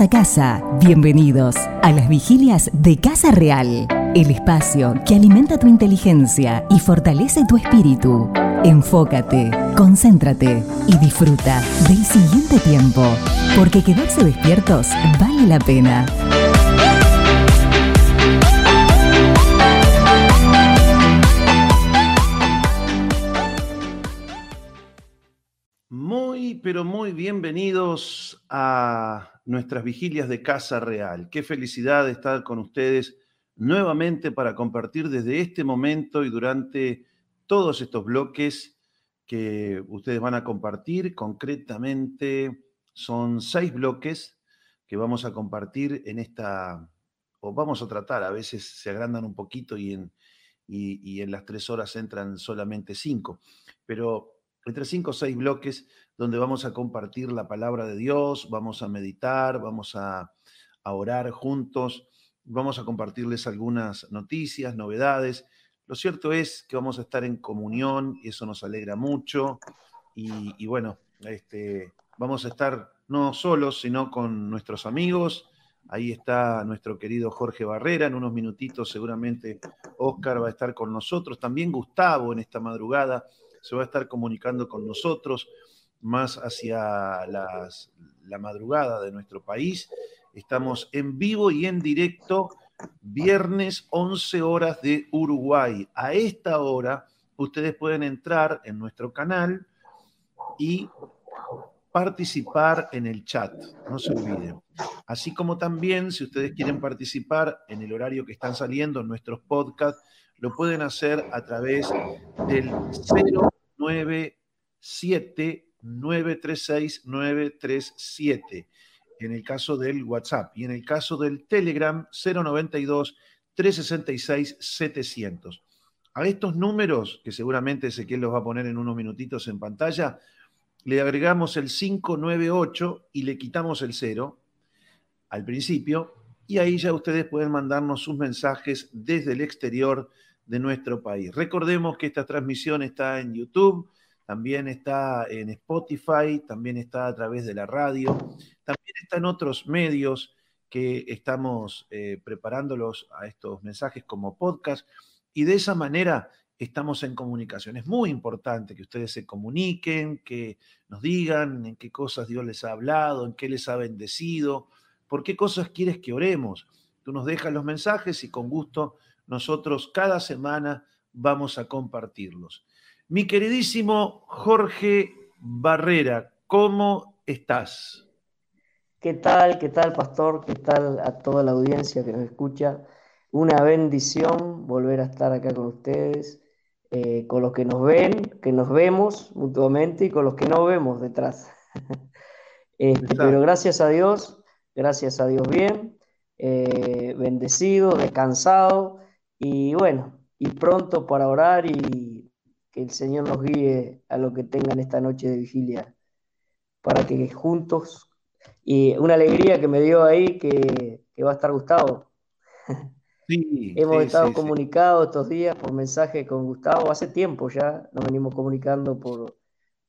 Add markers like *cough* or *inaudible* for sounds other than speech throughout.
A casa, bienvenidos a las vigilias de Casa Real, el espacio que alimenta tu inteligencia y fortalece tu espíritu. Enfócate, concéntrate y disfruta del siguiente tiempo, porque quedarse despiertos vale la pena. Muy, pero muy bienvenidos a nuestras vigilias de Casa Real. Qué felicidad estar con ustedes nuevamente para compartir desde este momento y durante todos estos bloques que ustedes van a compartir. Concretamente son seis bloques que vamos a compartir en esta, o vamos a tratar, a veces se agrandan un poquito y en, y, en las tres horas entran solamente cinco, pero entre cinco o seis bloques donde vamos a compartir la palabra de Dios, vamos a meditar, vamos a, orar juntos, vamos a compartirles algunas noticias, novedades. Lo cierto es que vamos a estar en comunión y eso nos alegra mucho. Y, bueno, este, vamos a estar no solos, sino con nuestros amigos. Ahí está nuestro querido Jorge Barrera. En unos minutitos seguramente Oscar va a estar con nosotros. También Gustavo en esta madrugada se va a estar comunicando con nosotros más hacia la madrugada de nuestro país. Estamos en vivo y en directo, viernes 11 horas de Uruguay. A esta hora ustedes pueden entrar en nuestro canal y participar en el chat, no se olviden. Así como también, si ustedes quieren participar en el horario que están saliendo en nuestros podcasts, lo pueden hacer a través del 097 936 937 en el caso del WhatsApp y en el caso del Telegram 092 366 700. A estos números, que seguramente Ezequiel los va a poner en unos minutitos en pantalla, le agregamos el 598 y le quitamos el 0 al principio y ahí ya ustedes pueden mandarnos sus mensajes desde el exterior de nuestro país. Recordemos que esta transmisión está en YouTube, también está en Spotify, también está a través de la radio, también está en otros medios que estamos eh, preparándolos a estos mensajes como podcast y de esa manera estamos en comunicación. Es muy importante que ustedes se comuniquen, que nos digan en qué cosas Dios les ha hablado, en qué les ha bendecido, por qué cosas quieres que oremos. Tú nos dejas los mensajes y con gusto nosotros cada semana vamos a compartirlos. Mi queridísimo Jorge Barrera, ¿cómo estás? ¿Qué tal? ¿Qué tal, pastor? ¿Qué tal a toda la audiencia que nos escucha? Una bendición volver a estar acá con ustedes, eh, con los que nos ven, que nos vemos mutuamente y con los que no vemos detrás. *laughs* Este, pero gracias a Dios, gracias a Dios bien, eh, bendecido, descansado y bueno, y pronto para orar y que el Señor nos guíe a lo que tengan esta noche de vigilia, para que juntos, y una alegría que me dio ahí que, va a estar Gustavo. Sí, *laughs* Hemos estado comunicados estos días por mensaje con Gustavo, hace tiempo ya nos venimos comunicando por,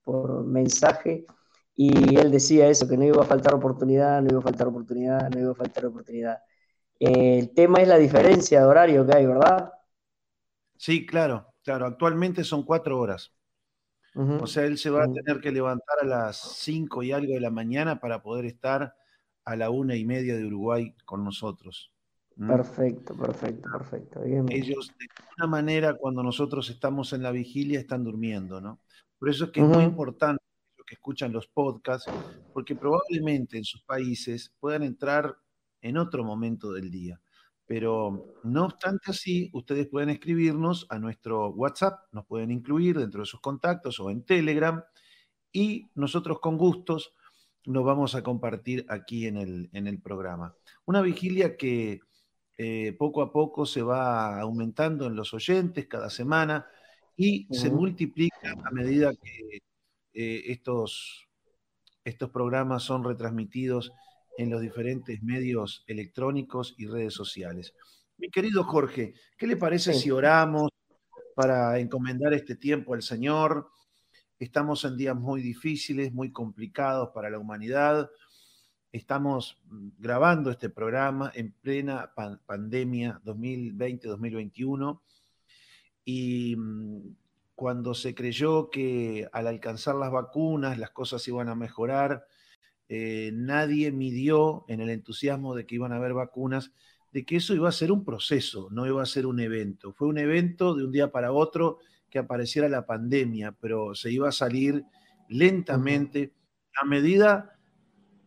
por mensaje y él decía eso, que no iba a faltar oportunidad, no iba a faltar oportunidad, no iba a faltar oportunidad. el tema es la diferencia de horario que hay, ¿verdad? Sí, claro. Claro, actualmente son cuatro horas. O sea, él se va a tener que levantar a las cinco y algo de la mañana para poder estar a la una y media de Uruguay con nosotros. Perfecto, perfecto, perfecto. Ellos, de alguna manera, cuando nosotros estamos en la vigilia, están durmiendo, ¿no? Por eso es que es muy importante que escuchan los podcasts, porque probablemente en sus países puedan entrar en otro momento del día. Pero no obstante así, ustedes pueden escribirnos a nuestro WhatsApp, nos pueden incluir dentro de sus contactos o en Telegram y nosotros con gustos nos vamos a compartir aquí en el, en el programa. Una vigilia que eh, poco a poco se va aumentando en los oyentes cada semana y se multiplica a medida que eh, estos, estos programas son retransmitidos en los diferentes medios electrónicos y redes sociales. Mi querido Jorge, ¿qué le parece si oramos para encomendar este tiempo al Señor? Estamos en días muy difíciles, muy complicados para la humanidad estamos grabando este programa en plena pandemia 2020-2021 y mm, cuando se creyó que al alcanzar las vacunas las cosas iban a mejorar, eh, nadie midió en el entusiasmo de que iban a haber vacunas, de que eso iba a ser un proceso, no iba a ser un evento. Fue un evento de un día para otro que apareciera la pandemia, pero se iba a salir lentamente a medida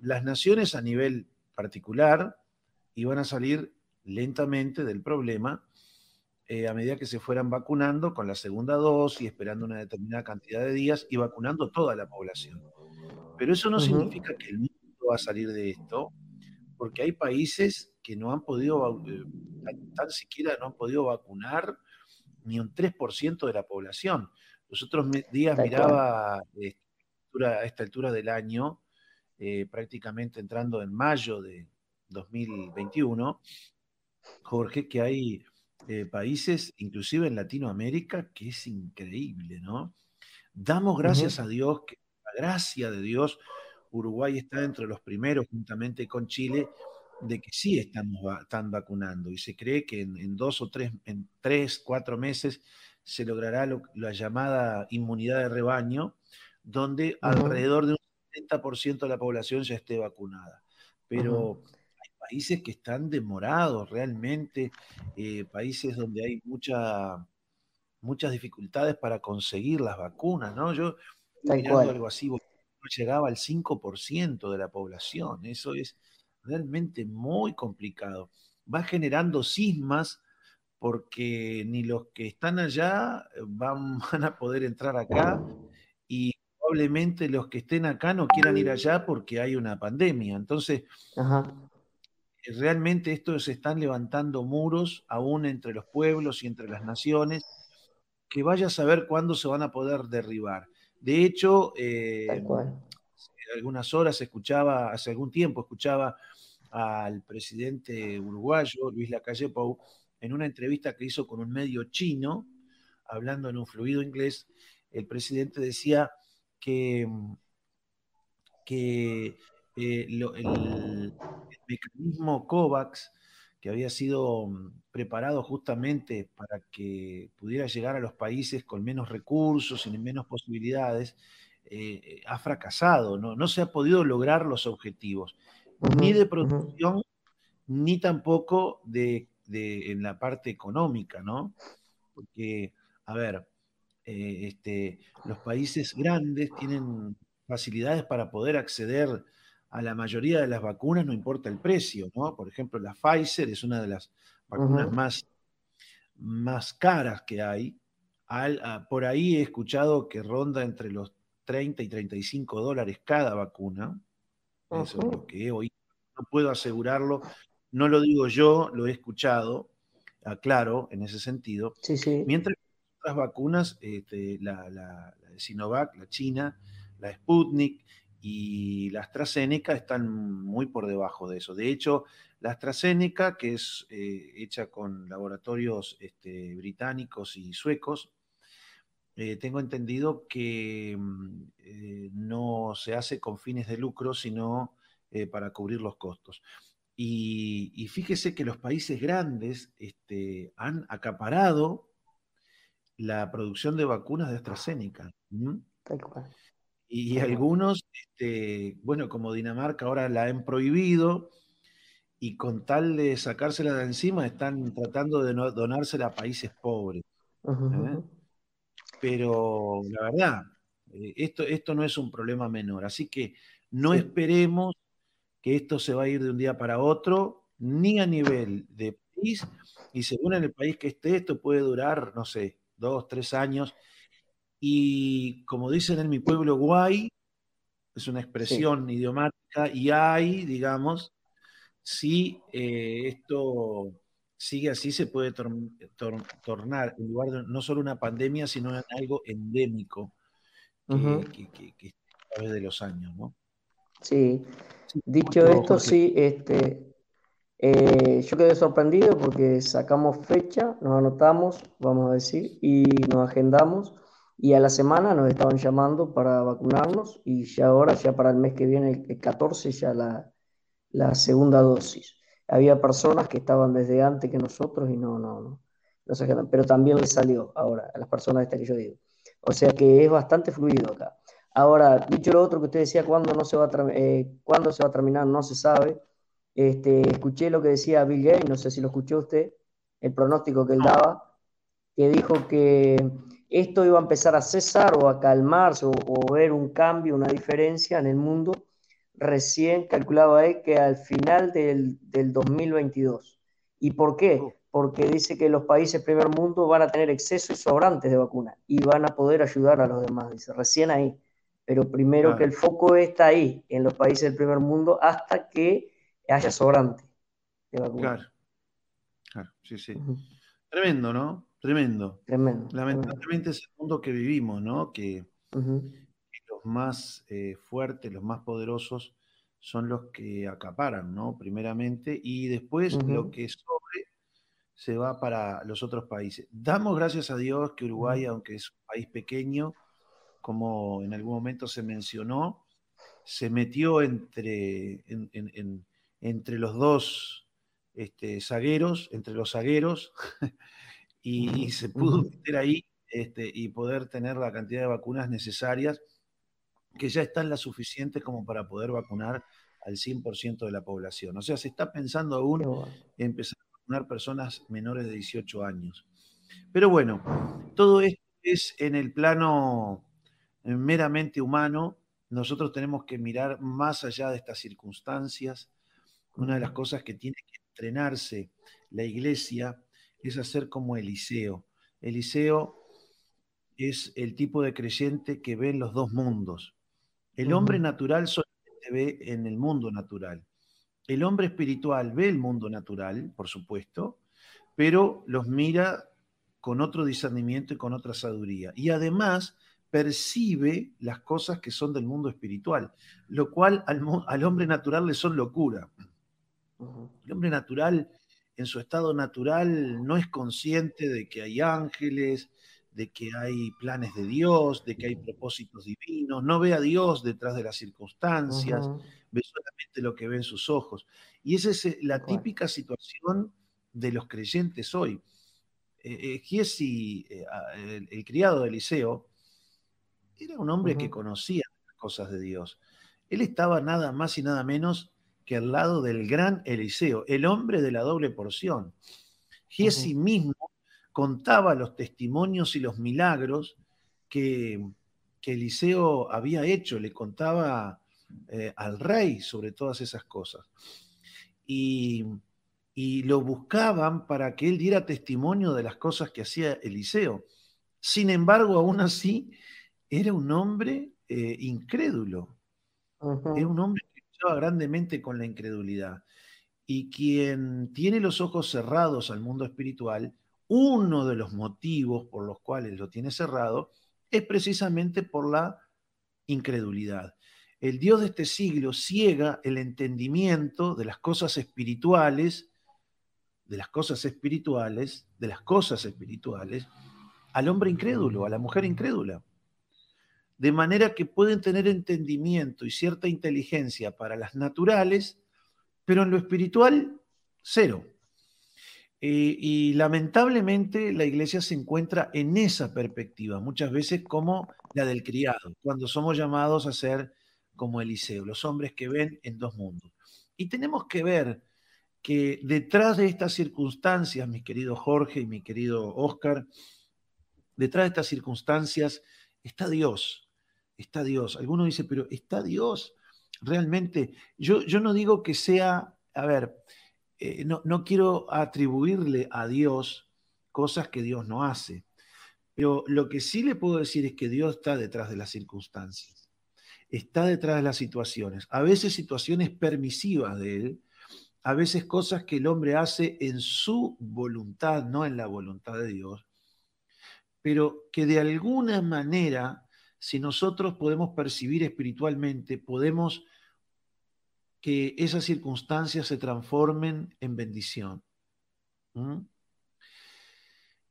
las naciones a nivel particular iban a salir lentamente del problema eh, a medida que se fueran vacunando con la segunda dosis, esperando una determinada cantidad de días y vacunando toda la población. Pero eso no significa que el mundo va a salir de esto, porque hay países que no han podido, eh, tan, siquiera no han podido vacunar ni un 3% de la población. Los otros días miraba este, a esta altura del año, eh, prácticamente entrando en mayo de 2021, Jorge, que hay eh, países, inclusive en Latinoamérica, que es increíble, ¿no? Damos gracias a Dios, que la gracia de Dios, Uruguay está entre los primeros, juntamente con Chile, de que sí estamos están vacunando y se cree que en, dos o tres, en tres, cuatro meses se logrará la llamada inmunidad de rebaño, donde alrededor de un 70% de la población ya esté vacunada. Pero países que están demorados realmente, eh, países donde hay mucha, muchas dificultades para conseguir las vacunas, ¿no? Yo mirando algo así, no llegaba al 5% de la población, eso es realmente muy complicado. Va generando sismas porque ni los que están allá van, *laughs* van a poder entrar acá y probablemente los que estén acá no quieran ir allá porque hay una pandemia. Entonces, realmente estos se están levantando muros aún entre los pueblos y entre las naciones, que vaya a saber cuándo se van a poder derribar. De hecho, eh, hace algunas horas escuchaba, hace algún tiempo escuchaba al presidente uruguayo, Luis Lacalle Pou, en una entrevista que hizo con un medio chino, hablando en un fluido inglés, el presidente decía que, que eh, el, mecanismo COVAX, que había sido mm, preparado justamente para que pudiera llegar a los países con menos recursos y menos posibilidades, eh, ha fracasado, ¿no? no se ha podido lograr los objetivos, ni de producción, ni tampoco de, en la parte económica, ¿no? Porque, a ver, eh, este, los países grandes tienen facilidades para poder acceder a la mayoría de las vacunas, no importa el precio, ¿no? Por ejemplo, la Pfizer es una de las vacunas más, más caras que hay. por ahí he escuchado que ronda entre los 30 y 35 dólares cada vacuna. Eso es lo que he oído. No puedo asegurarlo, no lo digo yo, lo he escuchado, aclaro en ese sentido. Sí, sí. Mientras que otras vacunas, este, la, la, la de Sinovac, la China, la Sputnik y la AstraZeneca están muy por debajo de eso. De hecho, la AstraZeneca, que es eh, hecha con laboratorios este, británicos y suecos, eh, tengo entendido que mm, eh, no se hace con fines de lucro, sino para cubrir los costos. Y, fíjese que los países grandes este, han acaparado la producción de vacunas de AstraZeneca. Tal cual. Y, algunos, este, bueno, como Dinamarca ahora la han prohibido y con tal de sacársela de encima están tratando de donársela a países pobres. ¿eh? Pero la verdad, eh, esto, esto no es un problema menor. Así que no esperemos que esto se va a ir de un día para otro, ni a nivel de país, y según en el país que esté, esto puede durar, no sé, dos, tres años, y como dicen en mi pueblo, guay, es una expresión idiomática, y hay, digamos, si eh, esto sigue así, se puede tornar en lugar de no solo una pandemia, sino algo endémico que, que, a través de los años, ¿no? Sí. Dicho esto, sí, este, eh, yo quedé sorprendido porque sacamos fecha, nos anotamos, vamos a decir, y nos agendamos y a la semana nos estaban llamando para vacunarnos y ya ahora, ya para el mes que viene, el 14, ya la, la segunda dosis. Había personas que estaban desde antes que nosotros y no, no, no, no pero también les salió ahora a las personas estas que yo digo. O sea que es bastante fluido acá. Ahora, dicho lo otro que usted decía, ¿cuándo, no se, va a eh, ¿cuándo se va a terminar? No se sabe. Este, escuché lo que decía Bill Gates, no sé si lo escuchó usted, el pronóstico que él daba, que dijo que esto iba a empezar a cesar o a calmarse o, ver un cambio, una diferencia en el mundo, recién calculaba él que al final del, del 2022. ¿Y por qué? Oh. Porque dice que los países primer mundo van a tener exceso y sobrantes de vacunas y van a poder ayudar a los demás, dice, recién ahí. Pero primero que el foco está ahí, en los países del primer mundo, hasta que haya sobrante de vacunas. Claro, claro, sí, sí. Tremendo, ¿no? Tremendo. Tremendo. Lamentablemente es el mundo que vivimos, ¿no? Que, los más eh, fuertes, los más poderosos son los que acaparan, ¿no? Primeramente, y después lo que sobre se va para los otros países. Damos gracias a Dios que Uruguay, aunque es un país pequeño, como en algún momento se mencionó, se metió entre, entre los dos este, zagueros, entre los zagueros, *laughs* y, se pudo meter ahí este, y poder tener la cantidad de vacunas necesarias, que ya están las suficientes como para poder vacunar al 100% de la población. O sea, se está pensando aún en empezar a vacunar personas menores de 18 años. Pero bueno, todo esto es en el plano eh, meramente humano. Nosotros tenemos que mirar más allá de estas circunstancias. Una de las cosas que tiene que entrenarse la iglesia es hacer como Eliseo. Eliseo es el tipo de creyente que ve en los dos mundos. El hombre natural solamente ve en el mundo natural. El hombre espiritual ve el mundo natural, por supuesto, pero los mira con otro discernimiento y con otra sabiduría. Y además percibe las cosas que son del mundo espiritual, lo cual al, hombre natural le son locura. El hombre natural en su estado natural no es consciente de que hay ángeles, de que hay planes de Dios, de que hay propósitos divinos, no ve a Dios detrás de las circunstancias, ve solamente lo que ve en sus ojos. Y esa es eh, la típica situación de los creyentes hoy. Eh, eh, el, criado de Eliseo, era un hombre que conocía las cosas de Dios. Él estaba nada más y nada menos que al lado del gran Eliseo, el hombre de la doble porción. Giesi mismo contaba los testimonios y los milagros que, Eliseo había hecho, le contaba eh, al rey sobre todas esas cosas. Y, y lo buscaban para que él diera testimonio de las cosas que hacía Eliseo. Sin embargo, aún así, era un hombre eh, incrédulo. Era un hombre grandemente con la incredulidad. Y quien tiene los ojos cerrados al mundo espiritual, uno de los motivos por los cuales lo tiene cerrado es precisamente por la incredulidad. El Dios de este siglo ciega el entendimiento de las cosas espirituales, de las cosas espirituales, de las cosas espirituales, al hombre incrédulo, a la mujer incrédula de manera que pueden tener entendimiento y cierta inteligencia para las naturales, pero en lo espiritual, cero. Eh, y lamentablemente la iglesia se encuentra en esa perspectiva, muchas veces como la del criado, cuando somos llamados a ser como Eliseo, los hombres que ven en dos mundos. Y tenemos que ver que detrás de estas circunstancias, mi querido Jorge y mi querido Oscar, detrás de estas circunstancias está Dios está Dios. Alguno dice, pero ¿está Dios? Realmente, yo, yo no digo que sea, a ver, eh, no, no quiero atribuirle a Dios cosas que Dios no hace, pero lo que sí le puedo decir es que Dios está detrás de las circunstancias, está detrás de las situaciones, a veces situaciones permisivas de Él, a veces cosas que el hombre hace en su voluntad, no en la voluntad de Dios, pero que de alguna manera si nosotros podemos percibir espiritualmente, podemos que esas circunstancias se transformen en bendición.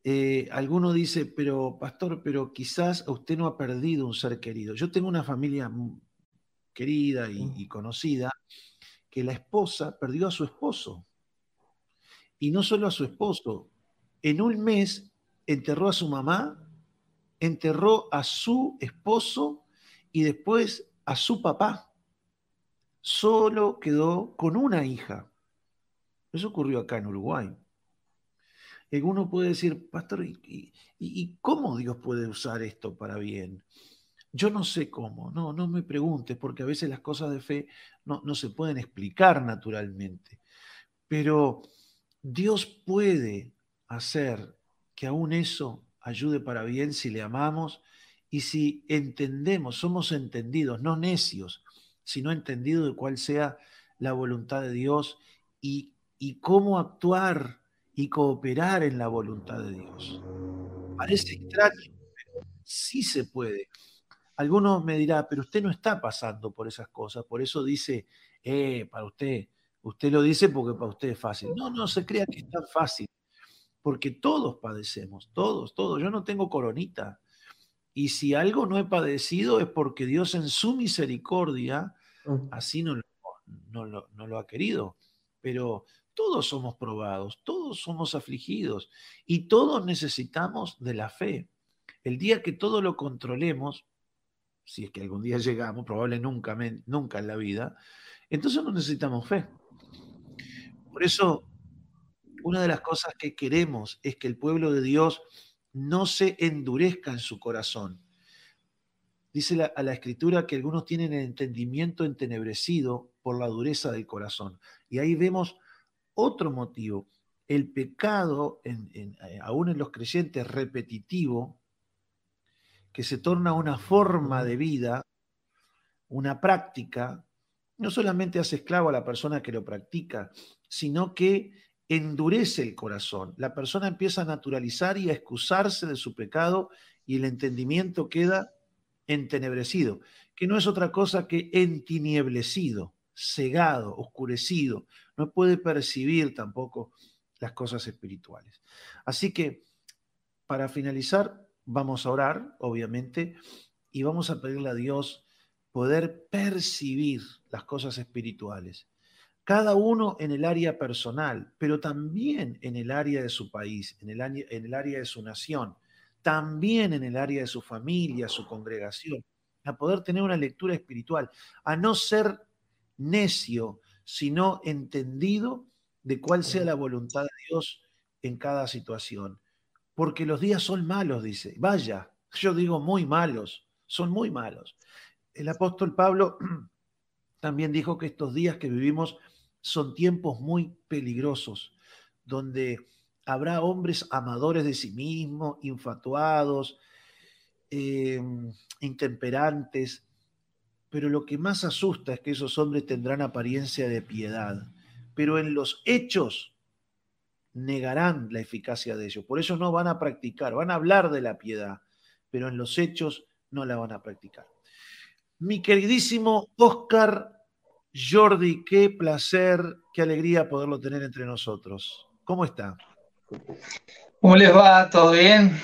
Eh, alguno dice, pero pastor, pero quizás usted no ha perdido un ser querido. Yo tengo una familia querida y, conocida, que la esposa perdió a su esposo. Y no solo a su esposo, en un mes enterró a su mamá, enterró a su esposo y después a su papá. Solo quedó con una hija. Eso ocurrió acá en Uruguay. Uno puede decir, pastor, ¿y, cómo Dios puede usar esto para bien? Yo no sé cómo, no, no me preguntes, porque a veces las cosas de fe no, no se pueden explicar naturalmente. Pero Dios puede hacer que aún eso ayude para bien si le amamos y si entendemos, somos entendidos, no necios, sino entendidos de cuál sea la voluntad de Dios y, y cómo actuar y cooperar en la voluntad de Dios. Parece extraño, pero sí se puede. Algunos me dirá, pero usted no está pasando por esas cosas, por eso dice, eh, para usted, usted lo dice porque para usted es fácil. No, no se crea que es tan fácil, porque todos padecemos, todos, todos. Yo no tengo coronita. Y si algo no he padecido es porque Dios en su misericordia mm. así no, no, no lo ha querido. Pero todos somos probados, todos somos afligidos y todos necesitamos de la fe. El día que todo lo controlemos, si es que algún día *laughs* llegamos, probable nunca, nunca en la vida, entonces no necesitamos fe. Por eso, una de las cosas que queremos es que el pueblo de Dios no se endurezca en su corazón. Dice a la escritura que algunos tienen el entendimiento entenebrecido por la dureza del corazón. Y ahí vemos otro motivo. El pecado, eh, aún en los creyentes, repetitivo, que se torna una forma de vida, una práctica, no solamente hace esclavo a la persona que lo practica, sino que endurece el corazón. La persona empieza a naturalizar y a excusarse de su pecado y el entendimiento queda entenebrecido, que no es otra cosa que entinieblecido cegado, oscurecido, no puede percibir tampoco las cosas espirituales. Así que, para finalizar, vamos a orar, obviamente, y vamos a pedirle a Dios poder percibir las cosas espirituales. Cada uno en el área personal, pero también en el área de su país, en el, en el área de su nación, también en el área de su familia, su congregación, a poder tener una lectura espiritual, a no ser necio, sino entendido de cuál sea la voluntad de Dios en cada situación. Porque los días son malos, dice. Vaya, *laughs* yo digo muy malos, son muy malos. El apóstol Pablo *clears throat* también dijo que estos días que vivimos son tiempos muy peligrosos, donde habrá hombres amadores de sí mismos, infatuados, eh, intemperantes, pero lo que más asusta es que esos hombres tendrán apariencia de piedad, pero en los hechos negarán la eficacia de ellos. Por eso no van a practicar, van a hablar de la piedad, pero en los hechos no la van a practicar. Mi queridísimo Oscar Jordi, qué placer, qué alegría poderlo tener entre nosotros. ¿Cómo está? ¿Cómo les va? ¿Todo bien?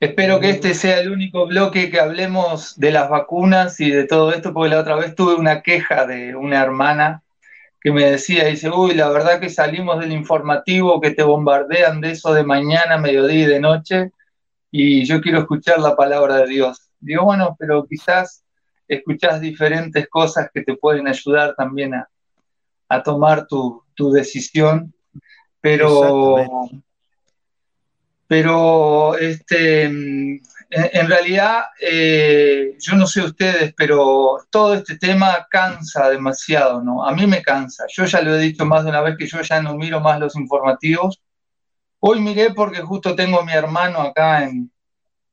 Espero que este sea el único bloque que hablemos de las vacunas y de todo esto, porque la otra vez tuve una queja de una hermana que me decía, dice, uy, la verdad que salimos del informativo, que te bombardean de eso de mañana, mediodía y de noche, y yo quiero escuchar la palabra de Dios. Digo, bueno, pero quizás escuchás diferentes cosas que te pueden ayudar también a, tomar tu, tu decisión, pero pero este, en, realidad, eh, yo no sé ustedes, pero todo este tema cansa demasiado, ¿no? A mí me cansa. Yo ya lo he dicho más de una vez que yo ya no miro más los informativos. Hoy miré porque justo tengo a mi hermano acá en,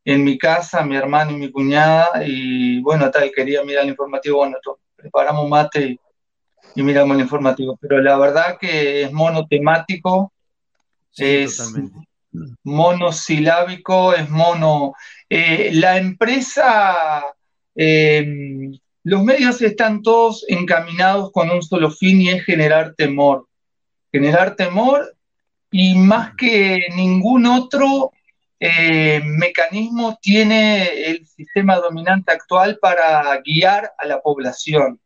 mi casa, mi hermano y mi cuñada, y bueno, tal, quería mirar el informativo, bueno, preparamos mate y, miramos el informativo, pero la verdad que es monotemático. Sí, totalmente monosilábico, es mono. Eh, la empresa, em, los medios están todos encaminados con un solo fin y es generar temor. Generar temor y más que ningún otro eh, mecanismo tiene el sistema dominante actual para guiar a la población.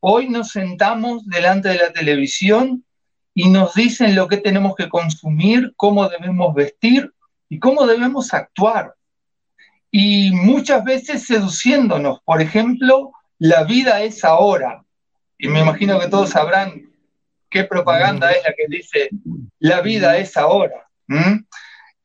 Hoy nos sentamos delante de la televisión y nos dicen lo que tenemos que consumir, cómo debemos vestir y cómo debemos actuar. Y muchas veces seduciéndonos. Por ejemplo, la vida es ahora. Y me imagino que todos sabrán qué propaganda es la que dice la vida es ahora.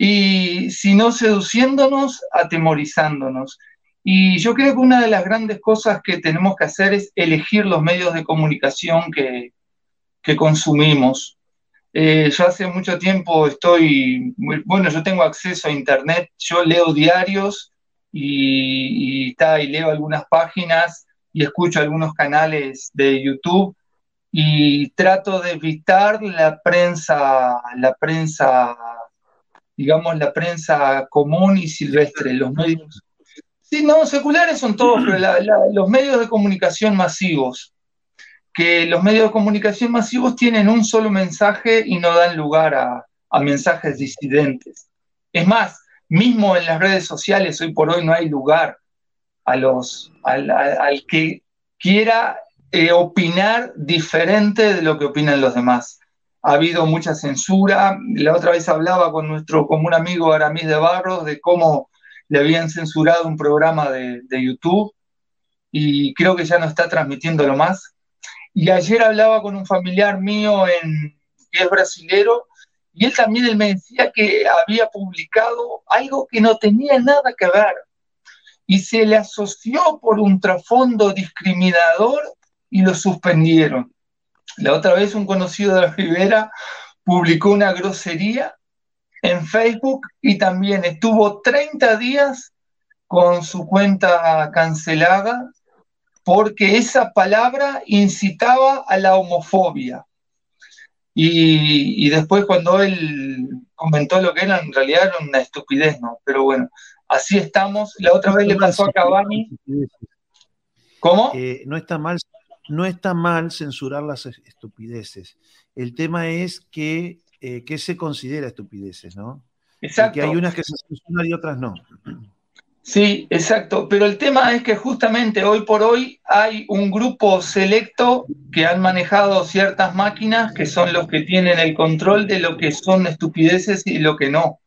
Y si no seduciéndonos, atemorizándonos. Y yo creo que una de las grandes cosas que tenemos que hacer es elegir los medios de comunicación que, que consumimos. Eh, yo hace mucho tiempo estoy, bueno, yo tengo acceso a Internet, yo leo diarios y, y, leo algunas páginas y escucho algunos canales de YouTube y trato de evitar la prensa, la prensa, digamos, la prensa común y silvestre, los medios. Sí, no, seculares son todos, pero los medios de comunicación masivos que los medios de comunicación masivos tienen un solo mensaje y no dan lugar a, mensajes disidentes. Es más, mismo en las redes sociales hoy por hoy no hay lugar a los, al, que quiera eh, opinar diferente de lo que opinan los demás. Ha habido mucha censura. La otra vez hablaba con nuestro común amigo Aramis de Barros de cómo le habían censurado un programa de, YouTube y creo que ya no está transmitiéndolo más. Y ayer hablaba con un familiar mío en, que es brasilero y él también él me decía que había publicado algo que no tenía nada que ver y se le asoció por un trasfondo discriminador y lo suspendieron. La otra vez un conocido de la Rivera publicó una grosería en Facebook y también estuvo 30 días con su cuenta cancelada porque esa palabra incitaba a la homofobia. Y, después cuando él comentó lo que era, en realidad era una estupidez, ¿no? Pero bueno, así estamos. La otra vez le pasó a Cavani. ¿Cómo? Eh, no, está mal, no está mal censurar las estupideces. El tema es que, eh, ¿qué se considera estupideces, no? Exacto. Que hay unas que se censuran y otras no. Sí, exacto. Pero el tema es que justamente hoy por hoy hay un grupo selecto que han manejado ciertas máquinas que son los que tienen el control de lo que son estupideces y lo que no.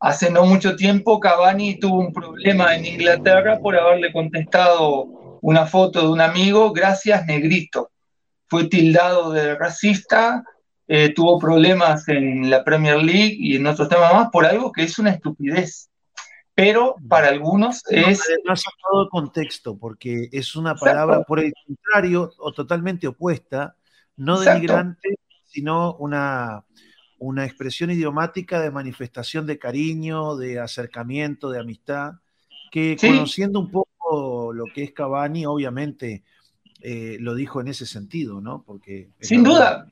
Hace no mucho tiempo Cavani tuvo un problema en Inglaterra por haberle contestado una foto de un amigo, gracias negrito. Fue tildado de racista, eh, tuvo problemas en la Premier League y en otros temas más por algo que es una estupidez. Pero para algunos es... No, ha todo contexto, porque es una palabra por el contrario o totalmente opuesta, no denigrante, sino una, una expresión idiomática de manifestación de cariño, de acercamiento, de amistad, que conociendo un poco lo que es Cavani, obviamente eh, lo dijo en ese sentido, ¿no? Porque Sin duda,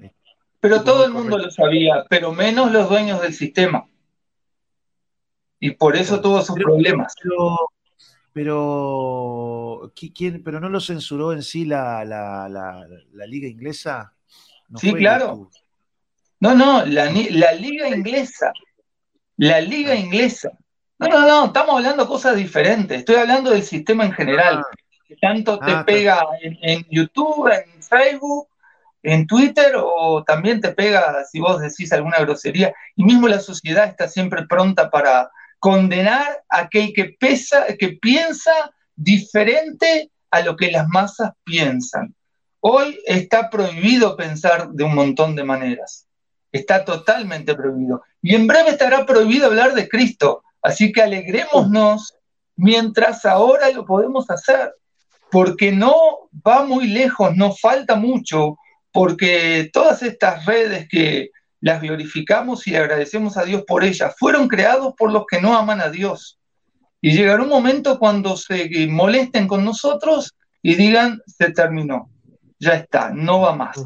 pero todo el mundo lo sabía, pero menos los dueños del sistema. Y por eso tuvo sus problemas. Pero, ¿quién, pero no lo censuró en sí la, liga inglesa. sí, claro. No, no, la, liga inglesa. La liga inglesa. No, no, no, estamos hablando de cosas diferentes. Estoy hablando del sistema en general. Ah. Que tanto te ah, pega en, en, YouTube, en Facebook, en Twitter, o también te pega si vos decís alguna grosería. Y mismo la sociedad está siempre pronta para, condenar a aquel que, pesa, que piensa diferente a lo que las masas piensan. Hoy está prohibido pensar de un montón de maneras. Está totalmente prohibido. Y en breve estará prohibido hablar de Cristo. Así que alegrémonos mientras ahora lo podemos hacer. Porque no va muy lejos, no falta mucho, porque todas estas redes que las glorificamos y agradecemos a Dios por ellas. Fueron creados por los que no aman a Dios. Y llegará un momento cuando se molesten con nosotros y digan, se terminó, ya está, no va más.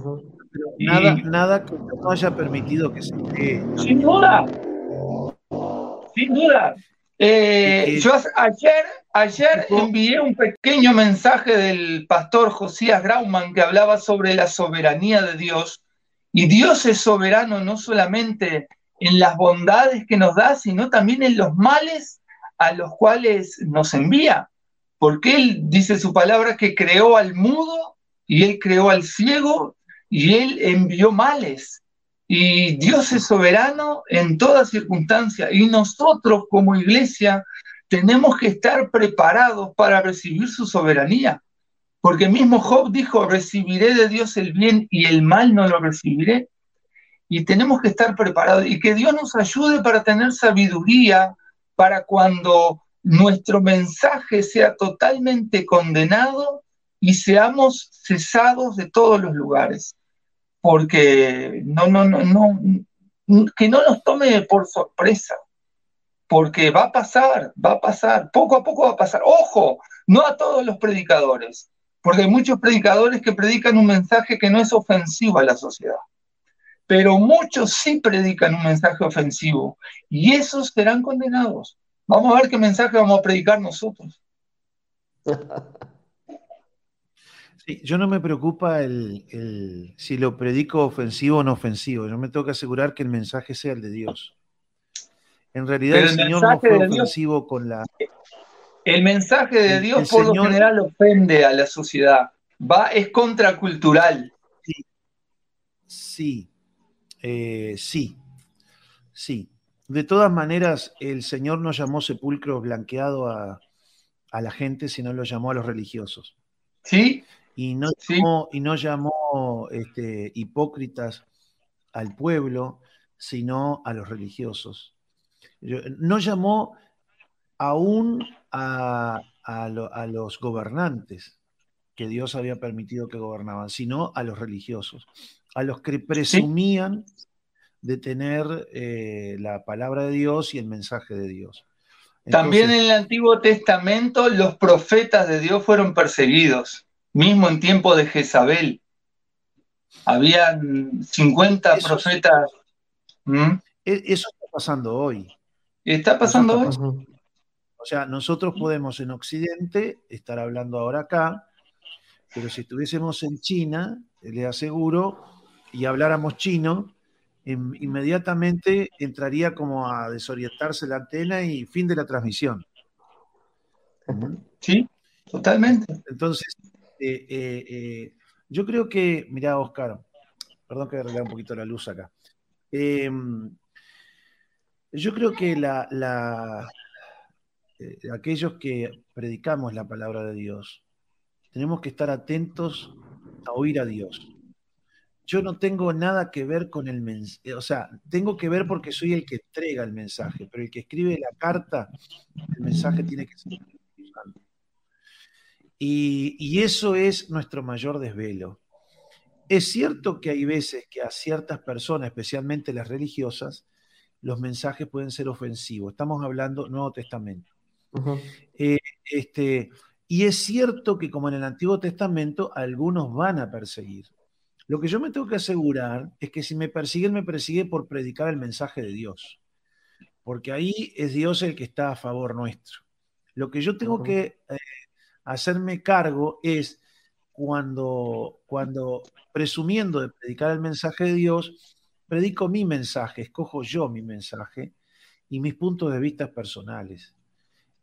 nada, nada que no haya permitido que se cree. Sin duda, sin duda. Eh, yo ayer, ayer envié un pequeño mensaje del pastor Josías Grauman que hablaba sobre la soberanía de Dios y Dios es soberano no solamente en las bondades que nos da, sino también en los males a los cuales nos envía. Porque Él dice su palabra que creó al mudo y Él creó al ciego y Él envió males. Y Dios es soberano en toda circunstancia y nosotros como iglesia tenemos que estar preparados para recibir su soberanía. Porque mismo Job dijo, recibiré de Dios el bien y el mal no lo recibiré. Y tenemos que estar preparados y que Dios nos ayude para tener sabiduría para cuando nuestro mensaje sea totalmente condenado y seamos cesados de todos los lugares. Porque no, no, no, no, que no nos tome por sorpresa, porque va a pasar, va a pasar, poco a poco va a pasar. Ojo, no a todos los predicadores, porque hay muchos predicadores que predican un mensaje que no es ofensivo a la sociedad, pero muchos sí predican un mensaje ofensivo y esos serán condenados. Vamos a ver qué mensaje vamos a predicar nosotros. *laughs* Sí, yo no me preocupa el, si lo predico ofensivo o no ofensivo. Yo me tengo que asegurar que el mensaje sea el de Dios. En realidad el, Señor no fue ofensivo con la... El mensaje de Dios por lo general ofende a la sociedad. Va, es contracultural. Sí, sí, eh, sí, sí. De todas maneras, el Señor no llamó sepulcro blanqueado a, la gente, sino lo llamó a los religiosos. Sí. Y no llamó, y no llamó este, hipócritas al pueblo, sino a los religiosos. No llamó aún a, a, los gobernantes que Dios había permitido que gobernaban, sino a los religiosos, a los que presumían de tener eh, la palabra de Dios y el mensaje de Dios. También en el Antiguo Testamento los profetas de Dios fueron perseguidos, mismo en tiempo de Jezabel. Habían 50 profetas. ¿Mm? E, eso está pasando hoy. Está pasando hoy. O sea, nosotros podemos en Occidente estar hablando ahora acá, pero si estuviésemos en China, le aseguro, y habláramos chino, inmediatamente entraría como a desorientarse la antena y fin de la transmisión. Sí, totalmente. Entonces, eh, yo creo que, mira, Oscar, perdón que arreglar un poquito la luz acá. Em, yo creo que la, aquellos que predicamos la palabra de Dios, tenemos que estar atentos a oír a Dios yo no tengo nada que ver con el mensaje, o sea, tengo que ver porque soy el que entrega el mensaje, pero el que escribe la carta, el mensaje tiene que ser y, y eso es nuestro mayor desvelo. Es cierto que hay veces que a ciertas personas, especialmente las religiosas, los mensajes pueden ser ofensivos. Estamos hablando Nuevo Testamento. Eh, este, y es cierto que como en el Antiguo Testamento, algunos van a perseguir. Lo que yo me tengo que asegurar es que si me persiguen, me persigue por predicar el mensaje de Dios. Porque ahí es Dios el que está a favor nuestro. Lo que yo tengo que eh, hacerme cargo es cuando, cuando, presumiendo de predicar el mensaje de Dios, predico mi mensaje, escojo yo mi mensaje y mis puntos de vista personales.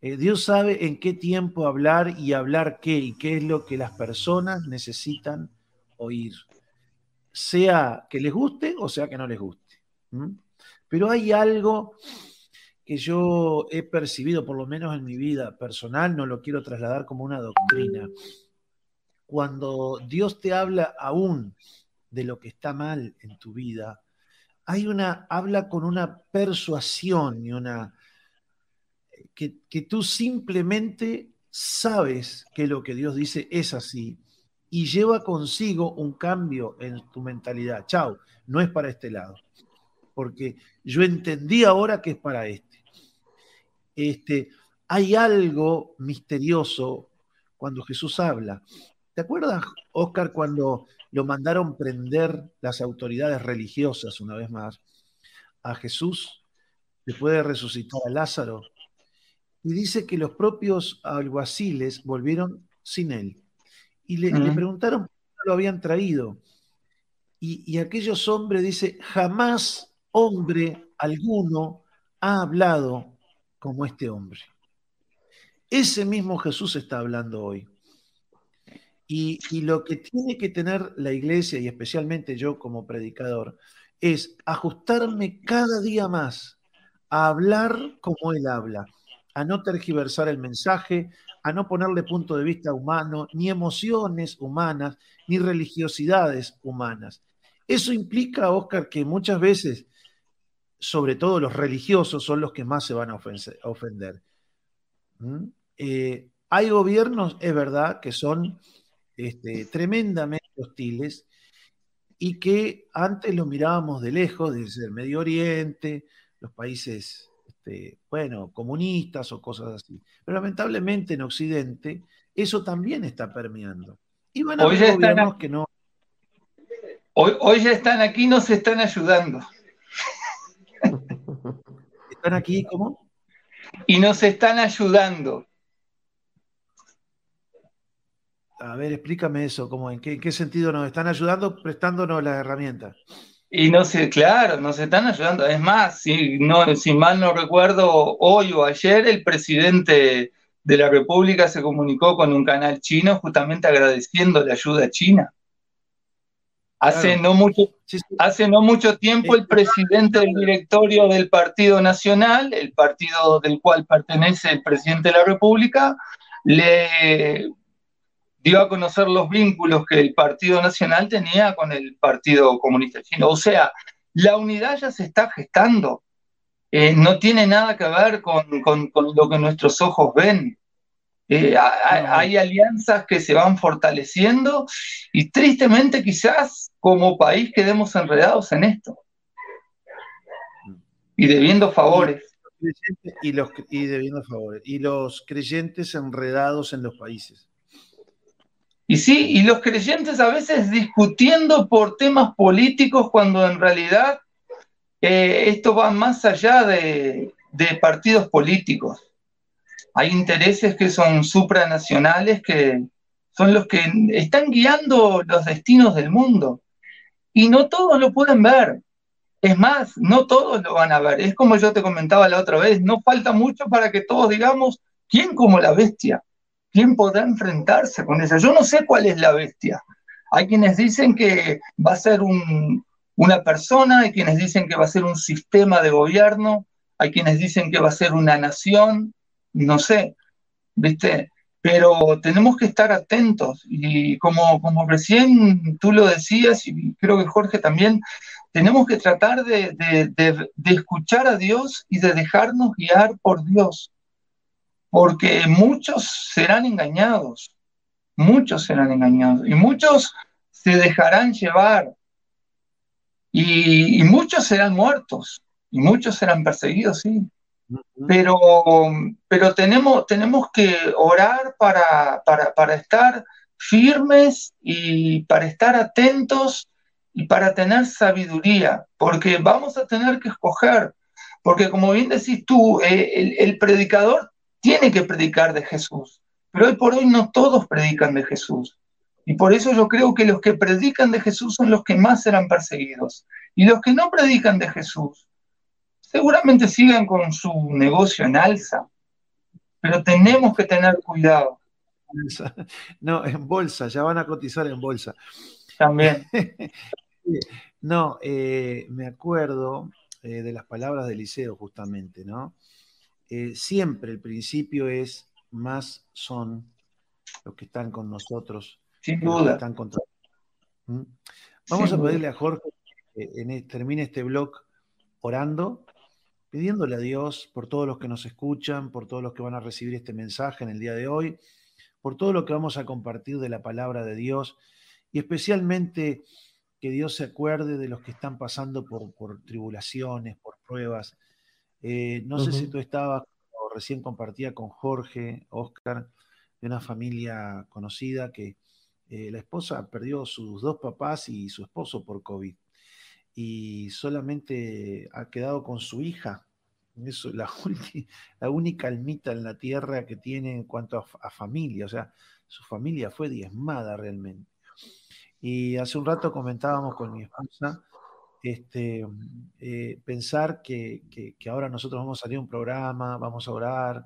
Eh, Dios sabe en qué tiempo hablar y hablar qué y qué es lo que las personas necesitan oír sea que les guste o sea que no les guste. Pero hay algo que yo he percibido, por lo menos en mi vida personal, no lo quiero trasladar como una doctrina. Cuando Dios te habla aún de lo que está mal en tu vida, hay una, habla con una persuasión y una, que, que tú simplemente sabes que lo que Dios dice es así y lleva consigo un cambio en tu mentalidad. Chao, no es para este lado, porque yo entendí ahora que es para este. Este, hay algo misterioso cuando Jesús habla. ¿Te acuerdas, Oscar, cuando lo mandaron prender las autoridades religiosas una vez más a Jesús después de resucitar a Lázaro? Y dice que los propios alguaciles volvieron sin él y le, preguntaron por qué lo habían traído. Y, aquellos hombres, dice, jamás hombre alguno ha hablado como este hombre. Ese mismo Jesús está hablando hoy. Y, lo que tiene que tener la iglesia, y especialmente yo como predicador, es ajustarme cada día más a hablar como Él habla, a no tergiversar el mensaje, a no ponerle punto de vista humano, ni emociones humanas, ni religiosidades humanas. Eso implica, Oscar, que muchas veces, sobre todo los religiosos, son los que más se van a ofender. ¿Mm? Eh, hay gobiernos, es verdad, que son este, tremendamente hostiles y que antes lo mirábamos de lejos, desde el Medio Oriente, los países, este, bueno, comunistas o cosas así. Pero lamentablemente en Occidente eso también está permeando. Y van a hoy haber gobiernos que no. Hoy, hoy ya están aquí, nos están ayudando. ¿Están aquí cómo? Y nos están ayudando. A ver, explícame eso, ¿cómo, en, qué, sentido nos están ayudando prestándonos las herramientas? Y no sé, claro, nos están ayudando. Es más, si, no, si mal no recuerdo, hoy o ayer el presidente de la República se comunicó con un canal chino justamente agradeciendo la ayuda china. Hace, no mucho, hace no mucho tiempo el presidente del directorio del Partido Nacional, el partido del cual pertenece el presidente de la República, le dio a conocer los vínculos que el Partido Nacional tenía con el Partido Comunista Chino. O sea, la unidad ya se está gestando. Eh, no tiene nada que ver con, lo que nuestros ojos ven. Eh, hay, alianzas que se van fortaleciendo y tristemente quizás como país quedemos enredados en esto y debiendo favores. Y, los, y debiendo favores. Y los creyentes enredados en los países. Y sí, y los creyentes a veces discutiendo por temas políticos cuando en realidad eh, esto va más allá de, partidos políticos. Hay intereses que son supranacionales que son los que están guiando los destinos del mundo. Y no todos lo pueden ver. Es más, no todos lo van a ver. Es como yo te comentaba la otra vez, no falta mucho para que todos digamos, ¿quién como la bestia? ¿Quién podrá enfrentarse con ella? Yo no sé cuál es la bestia. Hay quienes dicen que va a ser una persona, hay quienes dicen que va a ser un sistema de gobierno, hay quienes dicen que va a ser una nación, no sé, ¿viste? Pero tenemos que estar atentos. Y como, como recién tú lo decías y creo que Jorge también, tenemos que tratar de escuchar a Dios y de dejarnos guiar por Dios. Porque muchos serán engañados, muchos serán engañados. Y muchos se dejarán llevar. Y, muchos serán muertos. Y muchos serán perseguidos, sí. Pero, pero tenemos, tenemos que orar para, para, estar firmes y para estar atentos y para tener sabiduría, porque vamos a tener que escoger, porque como bien decís tú, eh, el, el, predicador tiene que predicar de Jesús. Pero hoy por hoy no todos predican de Jesús. Y por eso yo creo que los que predican de Jesús son los que más serán perseguidos. Y los que no predican de Jesús seguramente sigan con su negocio en alza. Pero tenemos que tener cuidado. No, en bolsa, ya van a cotizar en bolsa. También. *laughs* No, eh, me acuerdo eh, de las palabras de Eliseo justamente, ¿no? Eh, siempre el principio es más son los que están con nosotros. Sin duda. están contra... ¿Mm? Vamos a pedirle a Jorge que termine este blog orando, pidiéndole a Dios por todos los que nos escuchan, por todos los que van a recibir este mensaje en el día de hoy, por todo lo que vamos a compartir de la palabra de Dios y especialmente que Dios se acuerde de los que están pasando por, por tribulaciones, por pruebas, eh, no sé si tú estabas o recién compartía con Jorge, Oscar, de una familia conocida que eh, la esposa perdió sus dos papás y su esposo por COVID. Y solamente ha quedado con su hija. Es la, *laughs* la única almita en la tierra que tiene en cuanto a, familia. O sea, su familia fue diezmada realmente. Y hace un rato comentábamos con mi esposa este, eh, pensar que, ahora nosotros vamos a salir un programa, vamos a orar,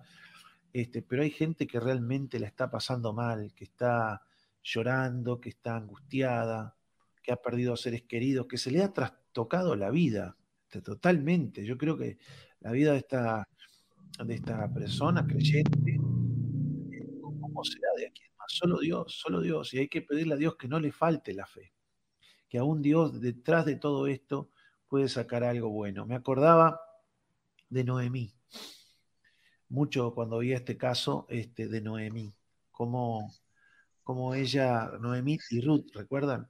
este, pero hay gente que realmente la está pasando mal, que está llorando, que está angustiada, que ha perdido a seres queridos, que se le ha trastocado la vida totalmente. Yo creo que la vida de esta, de esta persona creyente, ¿cómo será de aquí? Solo Dios, solo Dios. Y hay que pedirle a Dios que no le falte la fe, que aún Dios detrás de todo esto puede sacar algo bueno. Me acordaba de Noemí, mucho cuando vi este caso este, de Noemí, cómo, cómo ella, Noemí y Ruth, ¿recuerdan?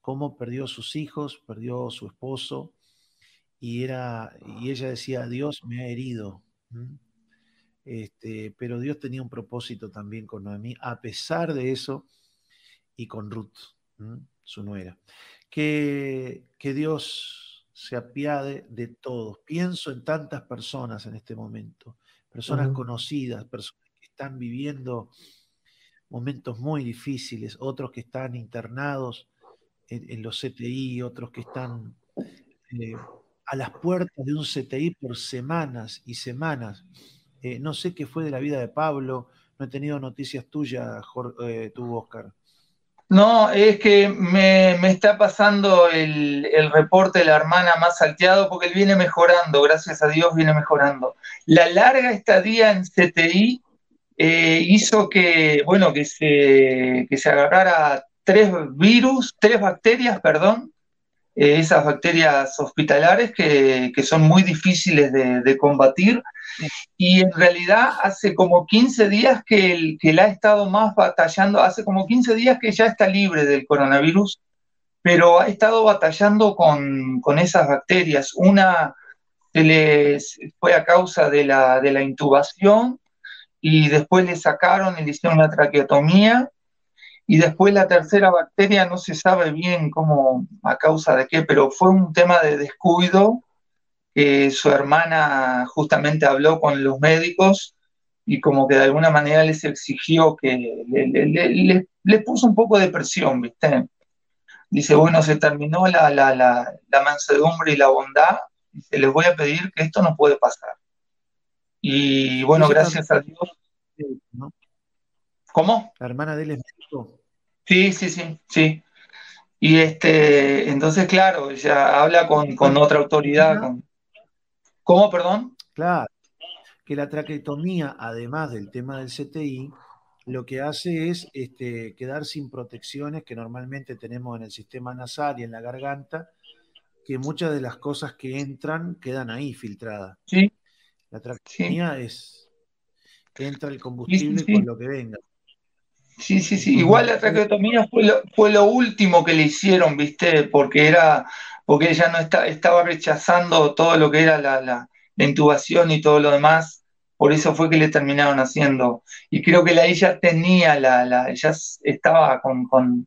Cómo perdió sus hijos, perdió su esposo, y, era, y ella decía, Dios me ha herido. Este, pero Dios tenía un propósito también con Noemí, a pesar de eso, y con Ruth, su nuera. Que, que Dios se apiade de todos. Pienso en tantas personas en este momento, personas conocidas, personas que están viviendo momentos muy difíciles, otros que están internados en, los CTI, otros que están eh, a las puertas de un CTI por semanas y semanas. Eh, no sé qué fue de la vida de Pablo, no he tenido noticias tuyas, eh, tú, Oscar. No, es que me, está pasando el, reporte de la hermana más salteado porque él viene mejorando, gracias a Dios viene mejorando. La larga estadía en CTI eh, hizo que, bueno, que se, que se agarrara tres virus, tres bacterias, perdón, eh, esas bacterias hospitalares que, son muy difíciles de, combatir. Y en realidad hace como 15 días que, el, que la ha estado más batallando, hace como 15 días que ya está libre del coronavirus, pero ha estado batallando con, esas bacterias. Una se les fue a causa de la, de la intubación y después le sacaron y le hicieron una traqueotomía y después la tercera bacteria no se sabe bien cómo, a causa de qué, pero fue un tema de descuido que su hermana justamente habló con los médicos y como que de alguna manera les exigió que le, le, puso un poco de presión, ¿viste? Dice, bueno, se terminó la, la, la, la mansedumbre y la bondad, se les voy a pedir que esto no puede pasar. Y bueno, gracias a Dios. ¿Cómo? La hermana de él es Sí, sí, sí, sí. Y este, entonces, claro, ella habla con, otra autoridad. ¿Cómo, perdón? Claro, que la traqueotomía, además del tema del CTI, lo que hace es este, quedar sin protecciones que normalmente tenemos en el sistema nasal y en la garganta, que muchas de las cosas que entran quedan ahí filtradas. Sí. La traqueotomía es que entra el combustible con lo que venga. Sí, sí, sí. Igual la traqueotomía fue lo, fue lo último que le hicieron, ¿viste? Porque era, porque ella no está, estaba rechazando todo lo que era la, la, intubación y todo lo demás. Por eso fue que le terminaron haciendo. Y creo que la ella tenía la, la ella estaba con, con,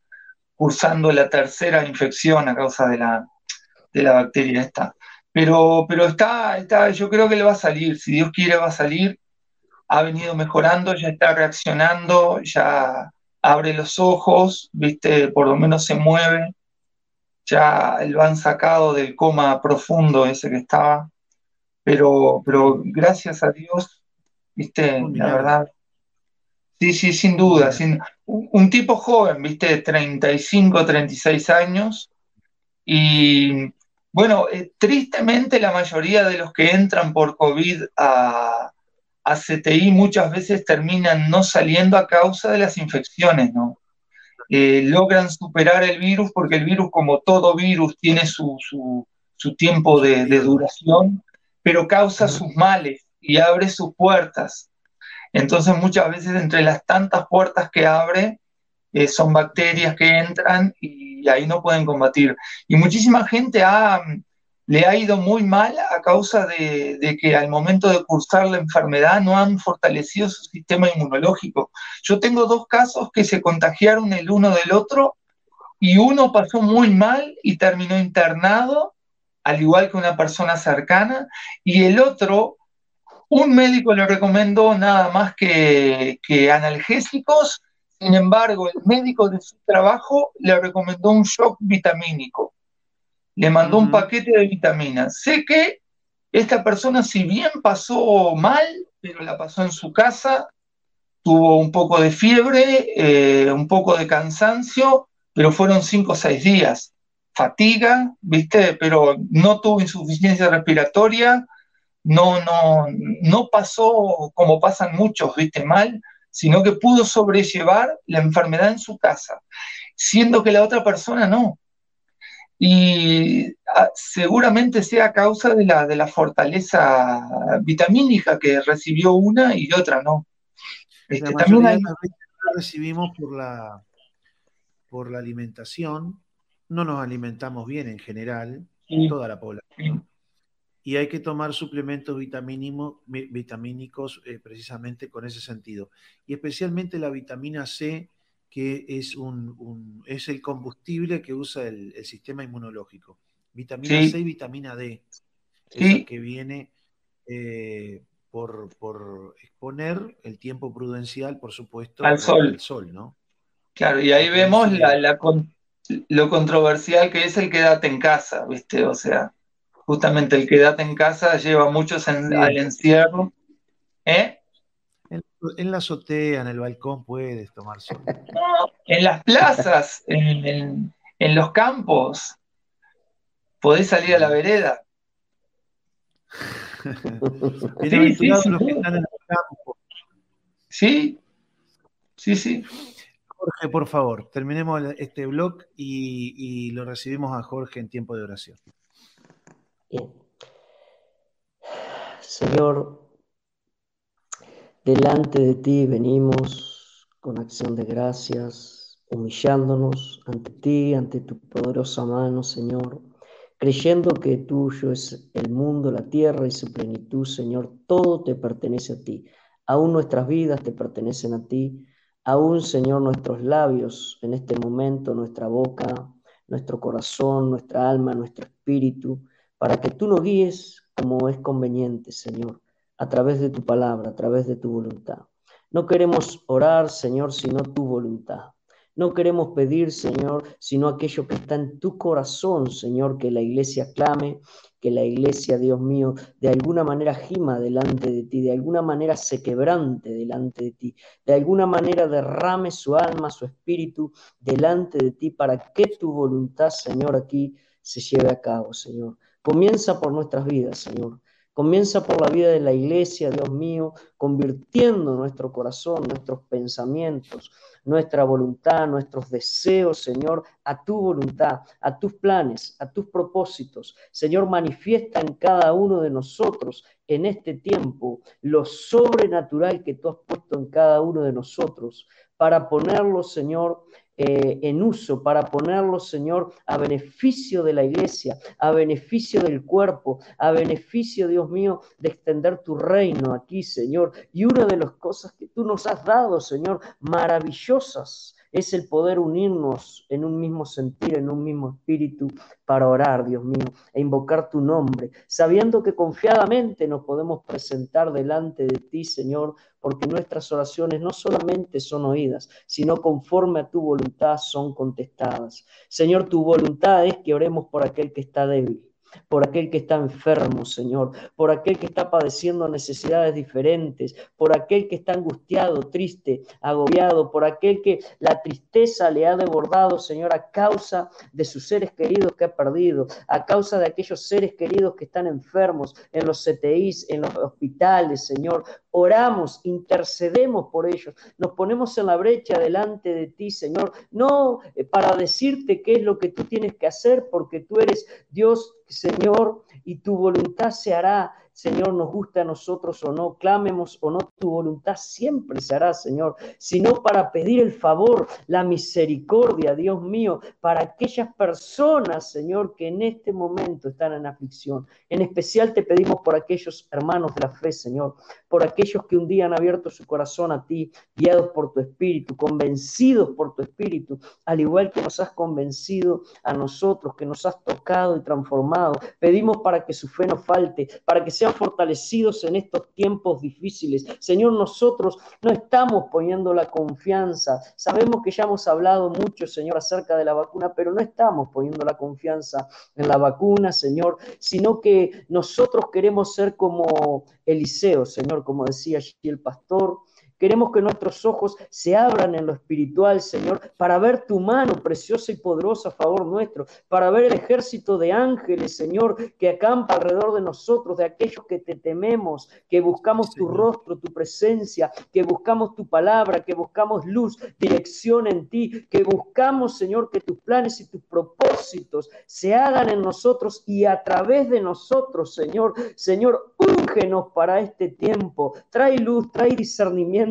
cursando la tercera infección a causa de la, de la bacteria esta. Pero, pero está, está, yo creo que le va a salir. Si Dios quiere, va a salir ha venido mejorando, ya está reaccionando, ya abre los ojos, viste, por lo menos se mueve, ya lo han sacado del coma profundo ese que estaba, pero, pero gracias a Dios, viste, la verdad. Sí, sí, sin duda. Sin, un, tipo joven, viste, de 35, 36 años. Y bueno, eh, tristemente la mayoría de los que entran por COVID a, a CTI muchas veces terminan no saliendo a causa de las infecciones, ¿no? Eh, logran superar el virus porque el virus, como todo virus, tiene su, tiempo de, duración, pero causa sus males y abre sus puertas. Entonces muchas veces entre las tantas puertas que abre, eh, son bacterias que entran y ahí no pueden combatir. Y muchísima gente ha, le ha ido muy mal a causa de, que al momento de cursar la enfermedad no han fortalecido su sistema inmunológico. Yo tengo dos casos que se contagiaron el uno del otro y uno pasó muy mal y terminó internado, al igual que una persona cercana, y el otro, un médico le recomendó nada más que, que analgésicos, sin embargo, el médico de su trabajo le recomendó un shock vitamínico le mandó un paquete de vitaminas. Sé que esta persona, si bien pasó mal, pero la pasó en su casa, tuvo un poco de fiebre, eh, un poco de cansancio, pero fueron cinco o seis días. Fatiga, ¿viste? Pero no tuvo insuficiencia respiratoria, no, no, no pasó como pasan muchos, ¿viste? Mal, sino que pudo sobrellevar la enfermedad en su casa, siendo que la otra persona no. Y ah, seguramente sea a causa de la, de la fortaleza vitamínica que recibió una y otra no. Este, también recibimos por la, por la alimentación, no nos alimentamos bien en general, toda la población, y hay que tomar suplementos vitamínicos eh, precisamente con ese sentido. Y especialmente la vitamina C, que es, un, es el combustible que usa el, sistema inmunológico. Vitamina C y vitamina D, esa que viene eh, por, exponer el tiempo prudencial, por supuesto, al sol. sol ¿no? Claro, y ahí vemos lo controversial que es el quédate en casa, ¿viste? O sea, justamente el quédate en casa lleva muchos al encierro. ¿Eh? En, la azotea, en el balcón puedes tomar sol. *laughs* en las plazas, en, en los campos, podés salir a la vereda. sí, sí, Sí, Jorge, por favor, terminemos este blog y, lo recibimos a Jorge en tiempo de oración. Señor, delante de ti venimos con acción de gracias, humillándonos ante ti, ante tu poderosa mano, Señor creyendo que tuyo es el mundo, la tierra y su plenitud, Señor, todo te pertenece a ti. Aún nuestras vidas te pertenecen a ti. Aún, Señor, nuestros labios en este momento, nuestra boca, nuestro corazón, nuestra alma, nuestro espíritu, para que tú nos guíes como es conveniente, Señor, a través de tu palabra, a través de tu voluntad. No queremos orar, Señor, sino tu voluntad. No queremos pedir, Señor, sino aquello que está en tu corazón, Señor, que la iglesia clame, que la iglesia, Dios mío, de alguna manera gima delante de ti, de alguna manera se quebrante delante de ti, de alguna manera derrame su alma, su espíritu delante de ti, para que tu voluntad, Señor, aquí se lleve a cabo, Señor. Comienza por nuestras vidas, Señor. Comienza por la vida de la iglesia, Dios mío, convirtiendo nuestro corazón, nuestros pensamientos, nuestra voluntad, nuestros deseos, Señor, a tu voluntad, a tus planes, a tus propósitos. Señor, manifiesta en cada uno de nosotros en este tiempo lo sobrenatural que tú has puesto en cada uno de nosotros para ponerlo, Señor, eh, en uso, para ponerlo, Señor, a beneficio de la iglesia, a beneficio del cuerpo, a beneficio, Dios mío, de extender tu reino aquí, Señor. Y una de las cosas que tú nos has dado, Señor, maravillosas, es el poder unirnos en un mismo sentir, en un mismo espíritu, para orar, Dios mío, e invocar tu nombre, sabiendo que confiadamente nos podemos presentar delante de ti, Señor, porque nuestras oraciones no solamente son oídas, sino conforme a tu voluntad son contestadas. Señor, tu voluntad es que oremos por aquel que está débil por aquel que está enfermo, Señor, por aquel que está padeciendo necesidades diferentes, por aquel que está angustiado, triste, agobiado, por aquel que la tristeza le ha desbordado, Señor, a causa de sus seres queridos que ha perdido, a causa de aquellos seres queridos que están enfermos en los CTIs, en los hospitales, Señor. Oramos, intercedemos por ellos, nos ponemos en la brecha delante de ti, Señor, no eh, para decirte qué es lo que tú tienes que hacer, porque tú eres Dios Señor, y tu voluntad se hará Señor, nos gusta a nosotros o no, clamemos o no, tu voluntad siempre se hará, Señor, sino para pedir el favor, la misericordia, Dios mío, para aquellas personas, Señor, que en este momento están en aflicción. En especial te pedimos por aquellos hermanos de la fe, Señor, por aquellos que un día han abierto su corazón a ti, guiados por tu espíritu, convencidos por tu espíritu, al igual que nos has convencido a nosotros, que nos has tocado y transformado. Pedimos para que su fe no falte, para que sea fortalecidos en estos tiempos difíciles. Señor, nosotros no estamos poniendo la confianza. Sabemos que ya hemos hablado mucho, Señor, acerca de la vacuna, pero no estamos poniendo la confianza en la vacuna, Señor, sino que nosotros queremos ser como Eliseo, Señor, como decía allí el pastor, Queremos que nuestros ojos se abran en lo espiritual, Señor, para ver tu mano preciosa y poderosa a favor nuestro, para ver el ejército de ángeles, Señor, que acampa alrededor de nosotros, de aquellos que te tememos, que buscamos tu rostro, tu presencia, que buscamos tu palabra, que buscamos luz, dirección en ti, que buscamos, Señor, que tus planes y tus propósitos se hagan en nosotros y a través de nosotros, Señor. Señor, úngenos para este tiempo. Trae luz, trae discernimiento,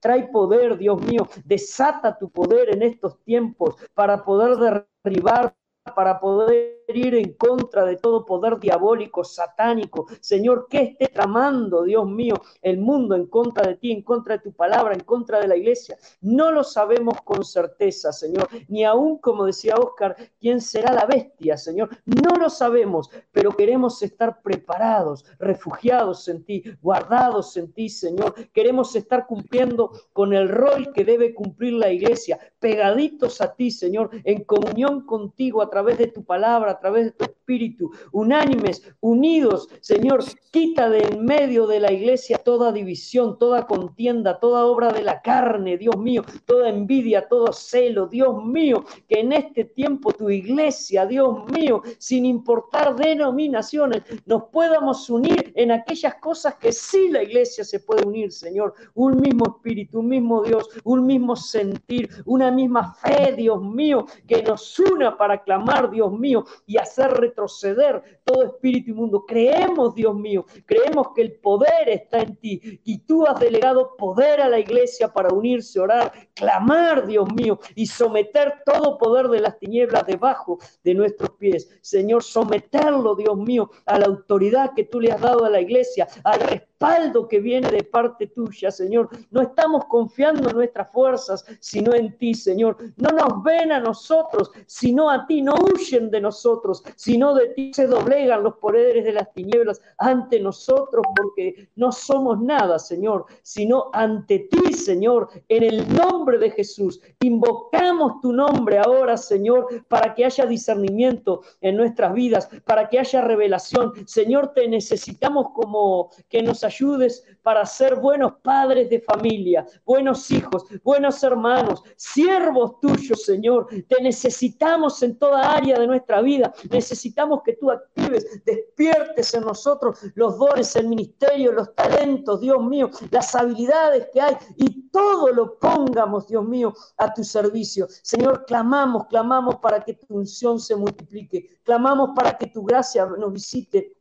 trae poder, Dios mío. Desata tu poder en estos tiempos para poder derribar para poder ir en contra de todo poder diabólico, satánico. Señor, que esté tramando, Dios mío, el mundo en contra de ti, en contra de tu palabra, en contra de la iglesia. No lo sabemos con certeza, Señor, ni aún, como decía Oscar, quién será la bestia, Señor. No lo sabemos, pero queremos estar preparados, refugiados en ti, guardados en ti, Señor. Queremos estar cumpliendo con el rol que debe cumplir la iglesia, pegaditos a ti, Señor, en comunión contigo a través de tu palabra, través de tu espíritu, unánimes, unidos. Señor, quita de en medio de la iglesia toda división, toda contienda, toda obra de la carne, Dios mío, toda envidia, todo celo, Dios mío, que en este tiempo tu iglesia, Dios mío, sin importar denominaciones, nos podamos unir en aquellas cosas que sí la iglesia se puede unir, Señor. Un mismo espíritu, un mismo Dios, un mismo sentir, una misma fe, Dios mío, que nos una para clamar, Dios mío, y hacer retroceder todo espíritu inmundo. Creemos, Dios mío, creemos que el poder está en ti y tú has delegado poder a la iglesia para unirse, orar, clamar, Dios mío, y someter todo poder de las tinieblas debajo de nuestros pies. Señor, someterlo, Dios mío, a la autoridad que tú le has dado a la iglesia, al respaldo que viene de parte tuya, Señor. No estamos confiando en nuestras fuerzas, sino en ti, Señor. No nos ven a nosotros, sino a ti. No huyen de nosotros, sino de ti se doblegan los poderes de las tinieblas ante nosotros, porque no somos nada, Señor, sino ante ti, Señor, en el nombre de Jesús. Invocamos tu nombre ahora, Señor, para que haya discernimiento en nuestras vidas, para que haya revelación. Señor, te necesitamos como que nos ayudes para ser buenos padres de familia, buenos hijos, buenos hermanos, siervos tuyos, Señor. Te necesitamos en toda área de nuestra vida. Necesitamos que tú actives, despiertes en nosotros los dones, el ministerio, los talentos, Dios mío, las habilidades que hay y todo lo pongamos, Dios mío, a tu servicio. Señor, clamamos, clamamos para que tu unción se multiplique. Clamamos para que tu gracia nos visite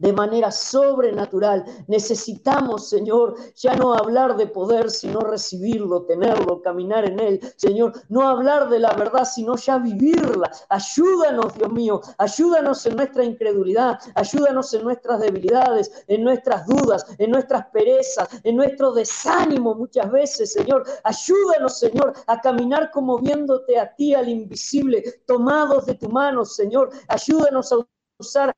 de manera sobrenatural. Necesitamos, Señor, ya no hablar de poder, sino recibirlo, tenerlo, caminar en él. Señor, no hablar de la verdad, sino ya vivirla. Ayúdanos, Dios mío, ayúdanos en nuestra incredulidad, ayúdanos en nuestras debilidades, en nuestras dudas, en nuestras perezas, en nuestro desánimo muchas veces, Señor. Ayúdanos, Señor, a caminar como viéndote a ti, al invisible, tomados de tu mano, Señor. Ayúdanos a usar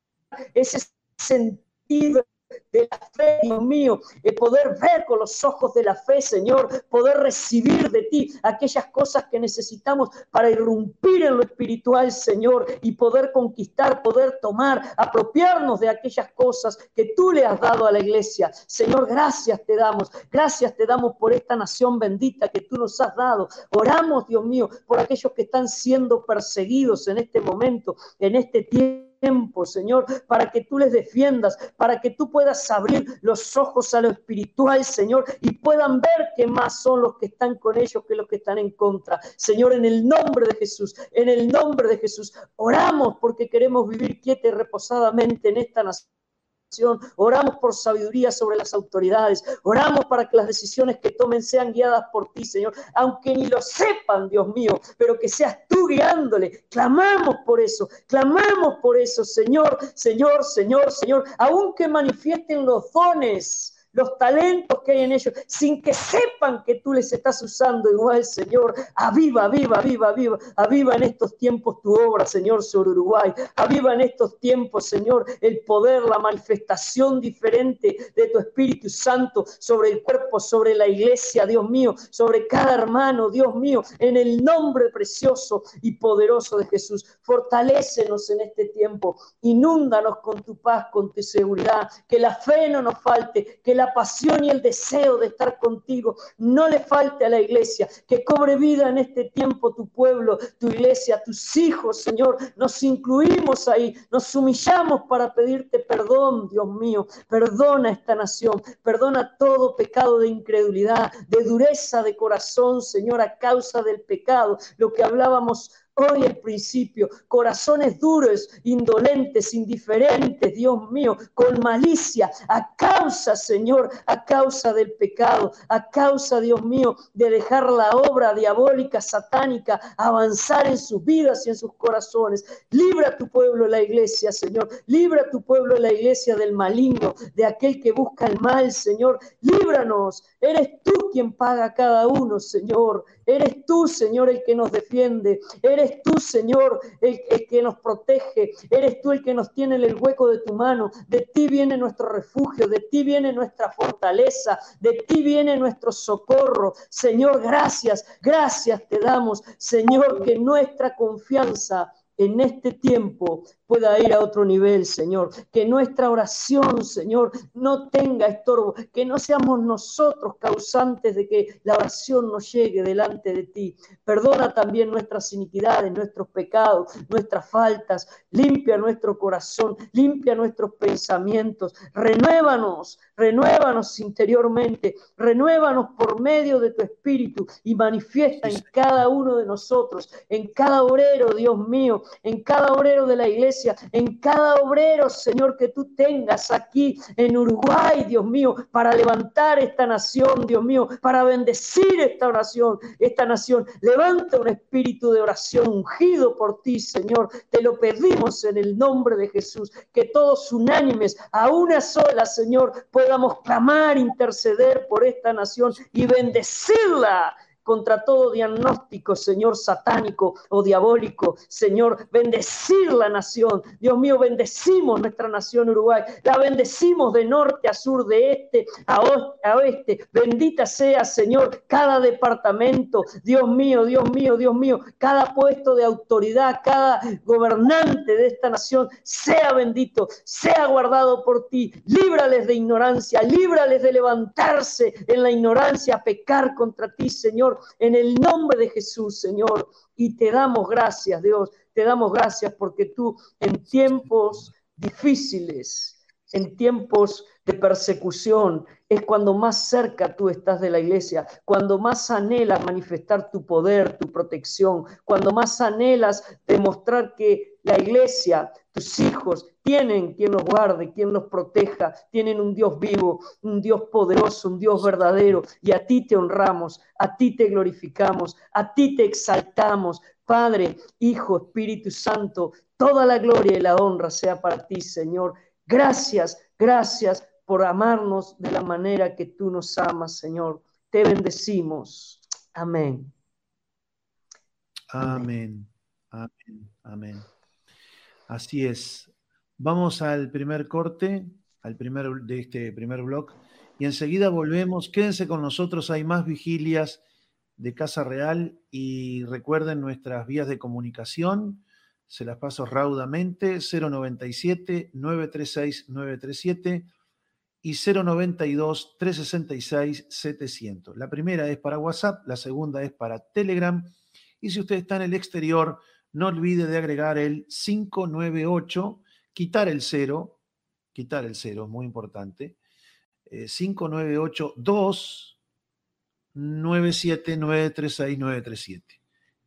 ese sentido de la fe, Dios mío, de poder ver con los ojos de la fe, Señor, poder recibir de ti aquellas cosas que necesitamos para irrumpir en lo espiritual, Señor, y poder conquistar, poder tomar, apropiarnos de aquellas cosas que tú le has dado a la iglesia. Señor, gracias te damos, gracias te damos por esta nación bendita que tú nos has dado. Oramos, Dios mío, por aquellos que están siendo perseguidos en este momento, en este tiempo tiempo, Señor, para que tú les defiendas, para que tú puedas abrir los ojos a lo espiritual, Señor, y puedan ver que más son los que están con ellos que los que están en contra. Señor, en el nombre de Jesús, en el nombre de Jesús, oramos porque queremos vivir quieta y reposadamente en esta nación oramos por sabiduría sobre las autoridades, oramos para que las decisiones que tomen sean guiadas por ti, Señor, aunque ni lo sepan, Dios mío, pero que seas tú guiándole. Clamamos por eso, clamamos por eso, Señor, Señor, Señor, Señor, aunque manifiesten los dones los talentos que hay en ellos, sin que sepan que tú les estás usando igual, Señor. Aviva, aviva, aviva, aviva, aviva en estos tiempos tu obra, Señor, sobre Uruguay. Aviva en estos tiempos, Señor, el poder, la manifestación diferente de tu Espíritu Santo sobre el cuerpo, sobre la iglesia, Dios mío, sobre cada hermano, Dios mío, en el nombre precioso y poderoso de Jesús. Fortalécenos en este tiempo, inúndanos con tu paz, con tu seguridad, que la fe no nos falte, que la la pasión y el deseo de estar contigo. No le falte a la iglesia, que cobre vida en este tiempo tu pueblo, tu iglesia, tus hijos, Señor. Nos incluimos ahí, nos humillamos para pedirte perdón, Dios mío. Perdona esta nación, perdona todo pecado de incredulidad, de dureza de corazón, Señor, a causa del pecado. Lo que hablábamos hoy el principio, corazones duros, indolentes, indiferentes, Dios mío, con malicia, a causa, Señor, a causa del pecado, a causa, Dios mío, de dejar la obra diabólica, satánica, avanzar en sus vidas y en sus corazones. Libra a tu pueblo la iglesia, Señor. Libra a tu pueblo la iglesia del maligno, de aquel que busca el mal, Señor. Líbranos. Eres tú quien paga a cada uno, Señor. Eres tú, Señor, el que nos defiende. Eres tú, Señor, el, que nos protege. Eres tú el que nos tiene en el hueco de tu mano. De ti viene nuestro refugio, de ti viene nuestra fortaleza, de ti viene nuestro socorro. Señor, gracias, gracias te damos. Señor, que nuestra confianza en este tiempo pueda ir a otro nivel, Señor. Que nuestra oración, Señor, no tenga estorbo. Que no seamos nosotros causantes de que la oración no llegue delante de ti. Perdona también nuestras iniquidades, nuestros pecados, nuestras faltas. Limpia nuestro corazón, limpia nuestros pensamientos. Renuévanos, renuévanos interiormente. Renuévanos por medio de tu espíritu y manifiesta en cada uno de nosotros, en cada obrero, Dios mío, en cada obrero de la iglesia, en cada obrero, Señor, que tú tengas aquí en Uruguay, Dios mío, para levantar esta nación, Dios mío, para bendecir esta oración, esta nación. Levanta un espíritu de oración ungido por ti, Señor. Te lo pedimos en el nombre de Jesús, que todos unánimes, a una sola, Señor, podamos clamar, interceder por esta nación y bendecirla contra todo diagnóstico, Señor, satánico o diabólico. Señor, bendecir la nación. Dios mío, bendecimos nuestra nación Uruguay. La bendecimos de norte a sur, de este a oeste. Bendita sea, Señor, cada departamento. Dios mío, Dios mío, Dios mío. Cada puesto de autoridad, cada gobernante de esta nación, sea bendito, sea guardado por ti. Líbrales de ignorancia, líbrales de levantarse en la ignorancia, pecar contra ti, Señor en el nombre de Jesús, Señor. Y te damos gracias, Dios, te damos gracias porque tú en tiempos difíciles, en tiempos de persecución, es cuando más cerca tú estás de la iglesia, cuando más anhelas manifestar tu poder, tu protección, cuando más anhelas demostrar que la iglesia, tus hijos, tienen quien los guarde, quien los proteja, tienen un Dios vivo, un Dios poderoso, un Dios verdadero, y a ti te honramos, a ti te glorificamos, a ti te exaltamos. Padre, Hijo, Espíritu Santo, toda la gloria y la honra sea para ti, Señor. Gracias, gracias por amarnos de la manera que tú nos amas, Señor. Te bendecimos. Amén. Amén. Amén. Amén. Así es. Vamos al primer corte, al primer de este primer blog, y enseguida volvemos. Quédense con nosotros, hay más vigilias de Casa Real y recuerden nuestras vías de comunicación. Se las paso raudamente, 097 936 937 y 092 366 700. La primera es para WhatsApp, la segunda es para Telegram y si usted está en el exterior, no olvide de agregar el 598, quitar el 0, quitar el 0, muy importante, 598 2 97 936 937.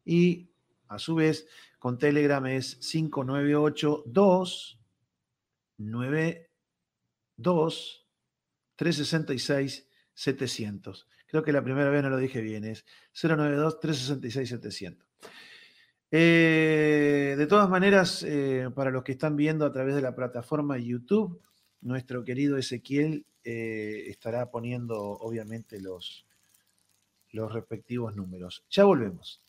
Y a su vez, con Telegram es 598 2 92 366 700. Creo que la primera vez no lo dije bien, es 092 366 700. de todas maneras, eh, para los que están viendo a través de la plataforma YouTube, nuestro querido Ezequiel eh, estará poniendo obviamente los, los respectivos números. Ya volvemos.